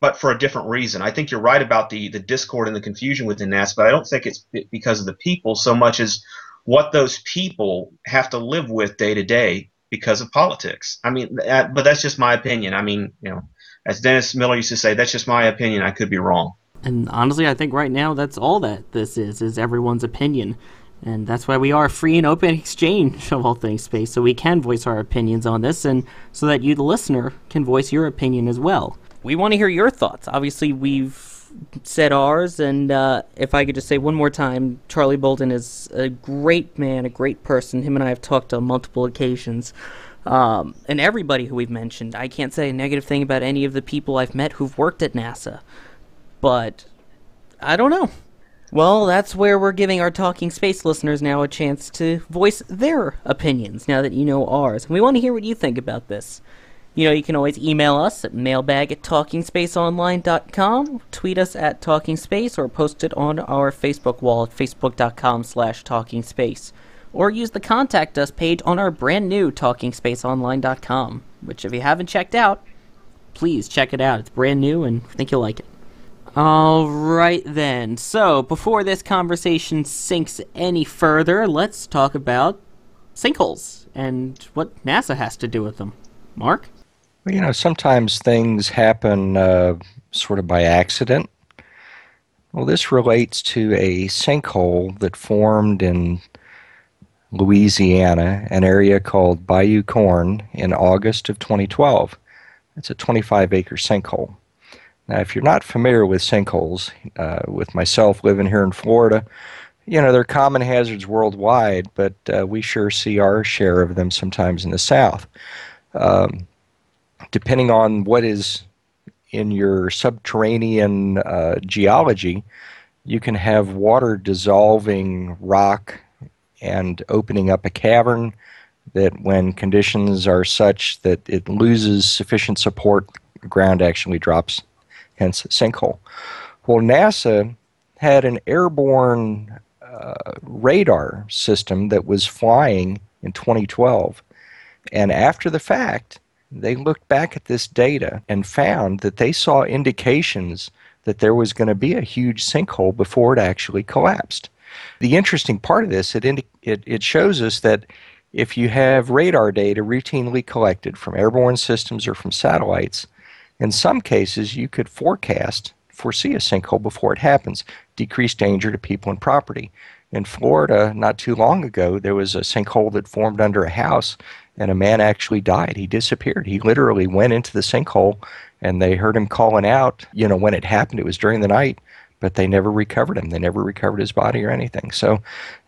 but for a different reason. I think you're right about the, the discord and the confusion within NASA, but I don't think it's because of the people so much as what those people have to live with day to day because of politics. I mean, that, but that's just my opinion. I mean, you know, as Dennis Miller used to say, that's just my opinion. I could be wrong. And honestly, I think right now that's all that this is, is everyone's opinion. And that's why we are a free and open exchange of all things space, so we can voice our opinions on this, and so that you, the listener, can voice your opinion as well. We want to hear your thoughts. Obviously, we've said ours, and uh, if I could just say one more time, Charlie Bolden is a great man, a great person. Him and I have talked on multiple occasions. Um, and everybody who we've mentioned, I can't say a negative thing about any of the people I've met who've worked at NASA. But I don't know. Well, that's where we're giving our Talking Space listeners now a chance to voice their opinions now that you know ours. We want to hear what you think about this. You know, you can always email us at mailbag at talkingspaceonline.com, tweet us at talkingspace, or post it on our Facebook wall at facebook.com slash talkingspace. Or use the Contact Us page on our brand new talkingspaceonline.com, which if you haven't checked out, please check it out. It's brand new and I think you'll like it. Alright then, so before this conversation sinks any further, let's talk about sinkholes and what NASA has to do with them. Mark? Well, you know, sometimes things happen uh, sort of by accident. Well, this relates to a sinkhole that formed in Louisiana, an area called Bayou Corne, in August of 2012. It's a 25 acre sinkhole. Now, if you're not familiar with sinkholes, uh, with myself living here in Florida, you know, they're common hazards worldwide, but uh, we sure see our share of them sometimes in the South. Um, depending on what is in your subterranean uh, geology, you can have water dissolving rock and opening up a cavern that when conditions are such that it loses sufficient support, the ground actually drops, hence sinkhole. Well, NASA had an airborne uh, radar system that was flying in 2012. And after the fact, they looked back at this data and found that they saw indications that there was going to be a huge sinkhole before it actually collapsed. The interesting part of this, it, indi- it, it shows us that if you have radar data routinely collected from airborne systems or from satellites, in some cases you could forecast, foresee a sinkhole before it happens, decrease danger to people and property. In Florida, not too long ago, there was a sinkhole that formed under a house and a man actually died. He disappeared. He literally went into the sinkhole, and they heard him calling out. You know, when it happened, it was during the night, but they never recovered him. They never recovered his body or anything. So,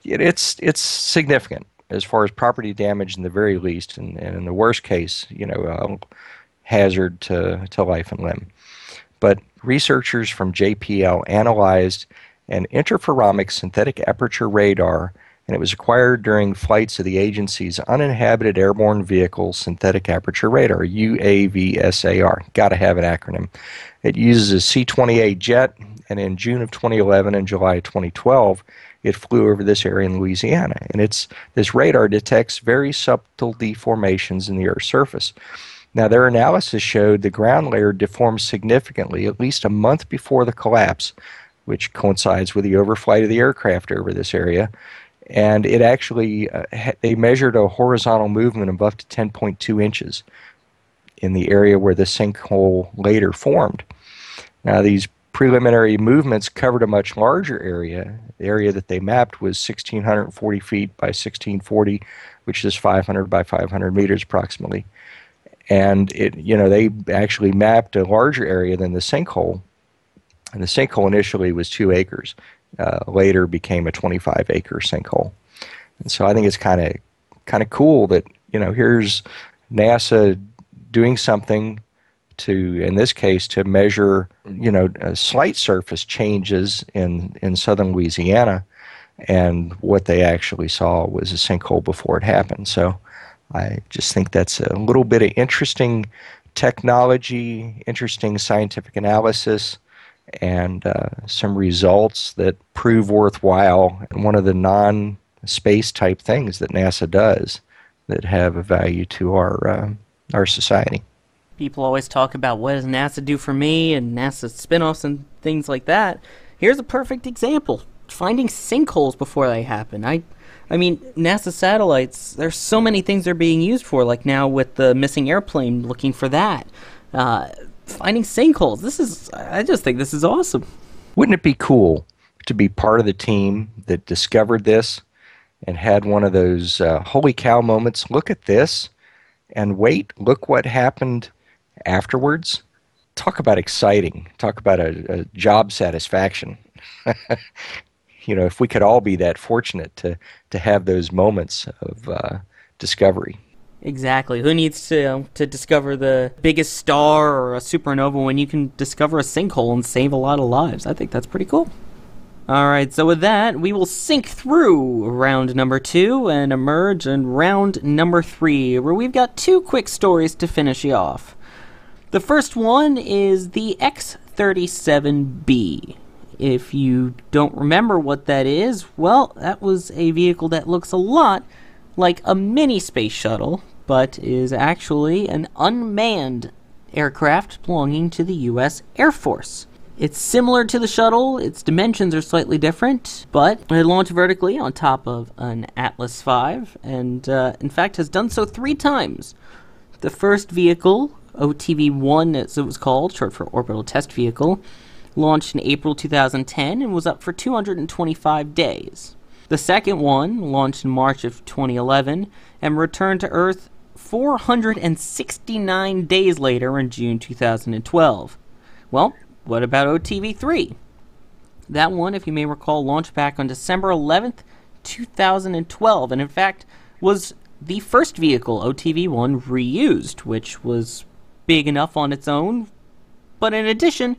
it, it's it's significant as far as property damage in the very least, and, and in the worst case, you know, uh, hazard to to life and limb. But researchers from JPL analyzed an interferometric synthetic aperture radar and it was acquired during flights of the agency's Uninhabited Airborne Vehicle Synthetic Aperture Radar, UAVSAR. Got to have an acronym. It uses a C 20A jet, and in June of 2011 and July of 2012, it flew over this area in Louisiana. And it's this radar detects very subtle deformations in the Earth's surface. Now, their analysis showed the ground layer deformed significantly at least a month before the collapse, which coincides with the overflight of the aircraft over this area and it actually uh, they measured a horizontal movement of up to 10.2 inches in the area where the sinkhole later formed. Now these preliminary movements covered a much larger area. The area that they mapped was 1,640 feet by 1,640, which is 500 by 500 meters approximately. And it, you know, they actually mapped a larger area than the sinkhole. And the sinkhole initially was two acres uh, later became a 25 acre sinkhole. And so I think it's kind of kind of cool that you know here's NASA doing something to in this case to measure you know uh, slight surface changes in in southern Louisiana and what they actually saw was a sinkhole before it happened. So I just think that's a little bit of interesting technology, interesting scientific analysis and uh, some results that prove worthwhile. And one of the non space type things that NASA does that have a value to our uh, our society. People always talk about what does NASA do for me and NASA spin-offs and things like that. Here's a perfect example: finding sinkholes before they happen. I I mean, NASA satellites, there's so many things they're being used for, like now with the missing airplane, looking for that. Uh, finding sinkholes. This is, I just think this is awesome. Wouldn't it be cool to be part of the team that discovered this and had one of those uh, holy cow moments? Look at this, and wait, look what happened afterwards. Talk about exciting. Talk about a, a job satisfaction. you know, if we could all be that fortunate to to have those moments of uh, discovery. Exactly. Who needs to to discover the biggest star or a supernova when you can discover a sinkhole and save a lot of lives? I think that's pretty cool. All right, so with that, we will sink through round number two and emerge in round number three, where we've got two quick stories to finish you off. The first one is the X 37B. If you don't remember what that is, well, that was a vehicle that looks a lot like a mini space shuttle, but is actually an unmanned aircraft belonging to the U.S. Air Force. It's similar to the shuttle, its dimensions are slightly different, but it launched vertically on top of an Atlas V, and uh, in fact has done so three times. The first vehicle, OTV 1 as it was called, short for Orbital Test Vehicle, launched in April 2010 and was up for 225 days. The second one launched in March of 2011 and returned to Earth 469 days later in June 2012. Well, what about OTV 3? That one, if you may recall, launched back on December 11th, 2012, and in fact was the first vehicle OTV 1 reused, which was big enough on its own. But in addition,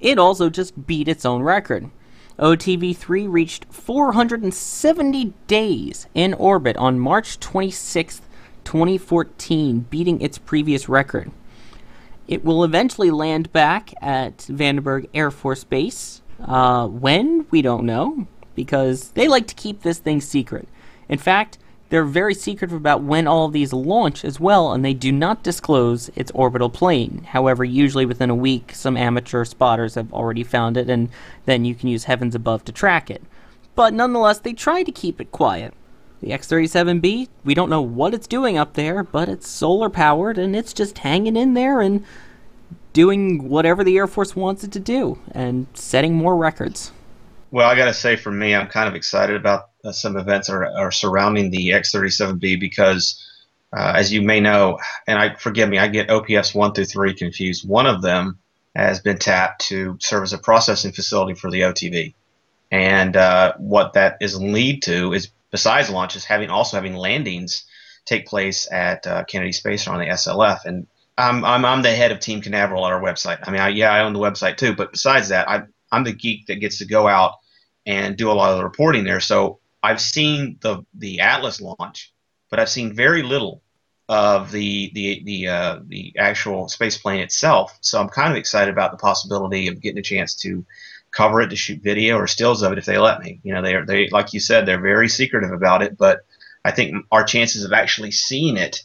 it also just beat its own record. OTV3 reached 470 days in orbit on March 26, 2014, beating its previous record. It will eventually land back at Vandenberg Air Force Base. Uh, when? We don't know, because they like to keep this thing secret. In fact, they're very secretive about when all of these launch as well, and they do not disclose its orbital plane. However, usually within a week, some amateur spotters have already found it, and then you can use Heavens Above to track it. But nonetheless, they try to keep it quiet. The X 37B, we don't know what it's doing up there, but it's solar powered, and it's just hanging in there and doing whatever the Air Force wants it to do, and setting more records. Well, I got to say, for me, I'm kind of excited about uh, some events are, are surrounding the X37B because, uh, as you may know, and I forgive me, I get OPF one through three confused. One of them has been tapped to serve as a processing facility for the OTV, and uh, what that is lead to is besides launches, having also having landings take place at uh, Kennedy Space Center on the SLF, and I'm, I'm I'm the head of Team Canaveral on our website. I mean, I, yeah, I own the website too, but besides that, I I'm the geek that gets to go out and do a lot of the reporting there. So I've seen the the Atlas launch, but I've seen very little of the the the uh, the actual space plane itself. So I'm kind of excited about the possibility of getting a chance to cover it, to shoot video or stills of it if they let me. You know, they are they like you said, they're very secretive about it, but I think our chances of actually seeing it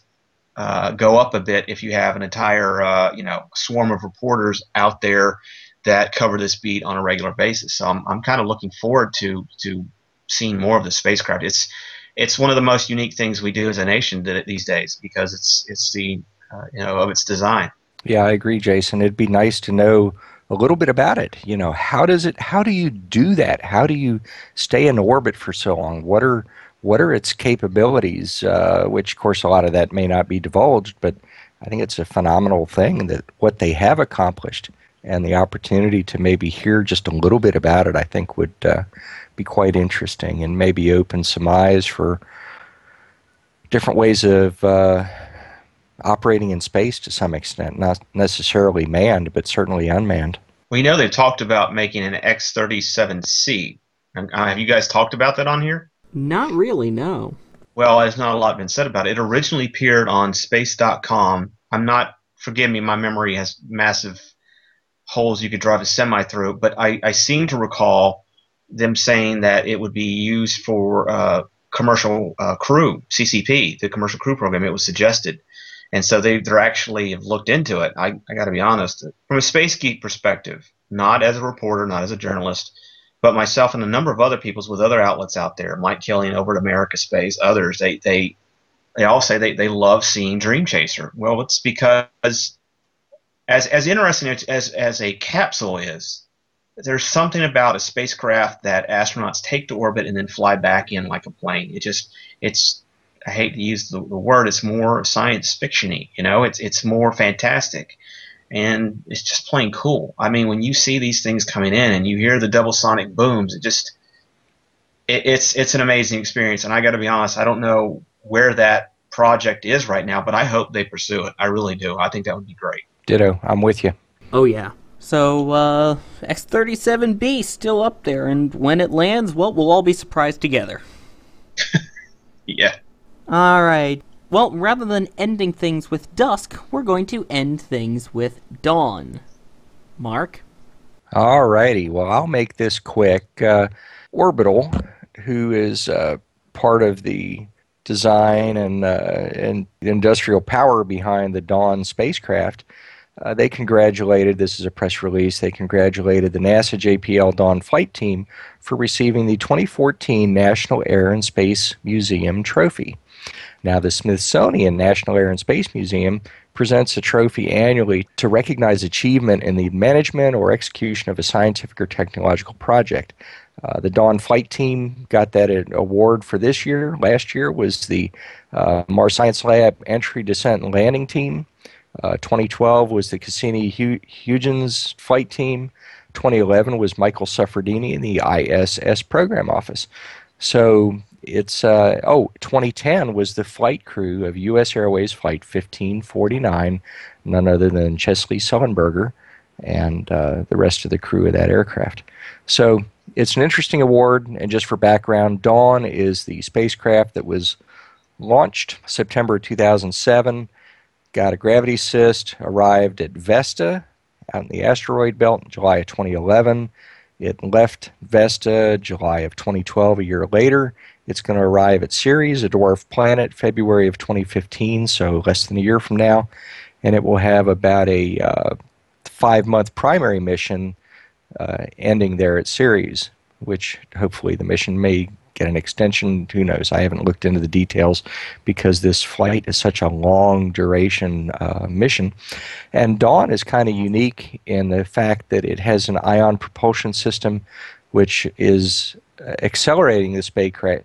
uh, go up a bit if you have an entire uh, you know swarm of reporters out there that cover this beat on a regular basis. So I'm, I'm kind of looking forward to to seeing more of the spacecraft. It's it's one of the most unique things we do as a nation these days because it's it's the uh, you know of its design. Yeah, I agree, Jason. It'd be nice to know a little bit about it. You know, how does it? How do you do that? How do you stay in orbit for so long? What are what are its capabilities? Uh, which, of course, a lot of that may not be divulged, but I think it's a phenomenal thing that what they have accomplished and the opportunity to maybe hear just a little bit about it, I think would uh, be quite interesting and maybe open some eyes for different ways of uh, operating in space to some extent, not necessarily manned, but certainly unmanned. We know they've talked about making an X 37C. Uh, have you guys talked about that on here? Not really, no. Well, there's not a lot been said about it. It originally appeared on space.com. I'm not, forgive me, my memory has massive holes you could drive a semi through, but I, I seem to recall them saying that it would be used for uh, commercial uh, crew, CCP, the commercial crew program. It was suggested. And so they, they're actually have looked into it. I, I got to be honest. From a space geek perspective, not as a reporter, not as a journalist, but myself and a number of other peoples with other outlets out there, Mike Killian over at AmericaSpace, others, they they they all say they, they love seeing Dream Chaser. Well, it's because as as interesting as, as a capsule is, there's something about a spacecraft that astronauts take to orbit and then fly back in like a plane. It just it's I hate to use the, the word, it's more science fictiony, you know, it's it's more fantastic and it's just plain cool. I mean, when you see these things coming in and you hear the double sonic booms, it just it, it's it's an amazing experience. And I got to be honest, I don't know where that project is right now, but I hope they pursue it. I really do. I think that would be great. Ditto. I'm with you. Oh yeah. So uh, X37B still up there, and when it lands, well, we'll all be surprised together. yeah. All right. Well, rather than ending things with dusk, we're going to end things with dawn. Mark? Alrighty. Well, I'll make this quick. Uh, Orbital, who is uh, part of the design and, uh, and industrial power behind the Dawn spacecraft, uh, they congratulated, this is a press release, they congratulated the NASA JPL Dawn flight team for receiving the 2014 National Air and Space Museum trophy. Now, the Smithsonian National Air and Space Museum presents a trophy annually to recognize achievement in the management or execution of a scientific or technological project. Uh, the Dawn flight team got that award for this year. Last year was the uh, Mars Science Lab entry, descent, and landing team. Uh, 2012 was the Cassini Huygens flight team. 2011 was Michael Suffredini in the ISS program office. So it's uh, oh 2010 was the flight crew of U.S. Airways Flight 1549, none other than Chesley Sullenberger and uh, the rest of the crew of that aircraft. So it's an interesting award, and just for background, Dawn is the spacecraft that was launched September 2007, got a gravity assist, arrived at Vesta out in the asteroid belt in July of 2011. It left Vesta July of 2012, a year later, it's going to arrive at Ceres, a dwarf planet, February of 2015, so less than a year from now, and it will have about a uh, five month primary mission uh, ending there at Ceres, which hopefully the mission may get an extension. Who knows? I haven't looked into the details because this flight is such a long duration uh, mission. And Dawn is kind of unique in the fact that it has an ion propulsion system, which is accelerating the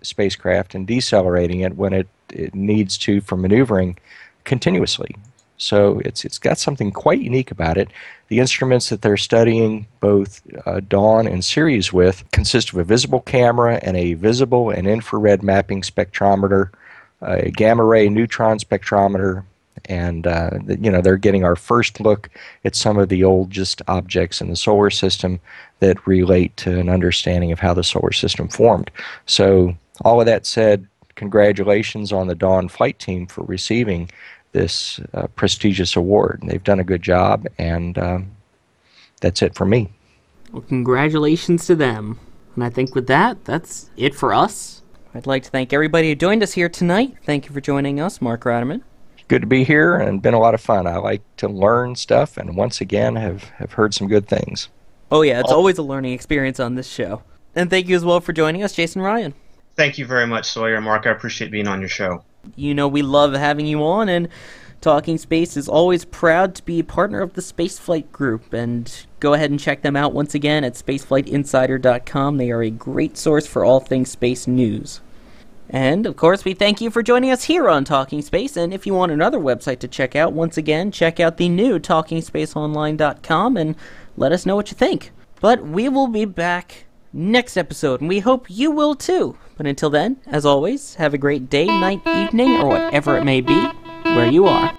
spacecraft and decelerating it when it, it needs to for maneuvering continuously. So it's it's got something quite unique about it. The instruments that they're studying both uh, Dawn and Ceres with consist of a visible camera and a visible and infrared mapping spectrometer, a gamma ray neutron spectrometer, and uh, you know they're getting our first look at some of the oldest objects in the solar system that relate to an understanding of how the solar system formed. So all of that said, congratulations on the Dawn flight team for receiving this uh, prestigious award. They've done a good job, and um, that's it for me. Well, congratulations to them. And I think with that, that's it for us. I'd like to thank everybody who joined us here tonight. Thank you for joining us, Mark Ratterman good to be here and been a lot of fun. I like to learn stuff, and once again have have heard some good things. Oh yeah, it's always a learning experience on this show. And thank you as well for joining us, Jason Rhian. Thank you very much, Sawyer and Mark. I appreciate being on your show. You know we love having you on, and Talking Space is always proud to be a partner of the Spaceflight Group. And go ahead and check them out once again at spaceflightinsider.com. They are a great source for all things space news. And of course, we thank you for joining us here on Talking Space. And if you want another website to check out, once again, check out the new TalkingSpaceOnline.com and let us know what you think. But we will be back next episode, and we hope you will too. But until then, as always, have a great day, night, evening, or whatever it may be, where you are.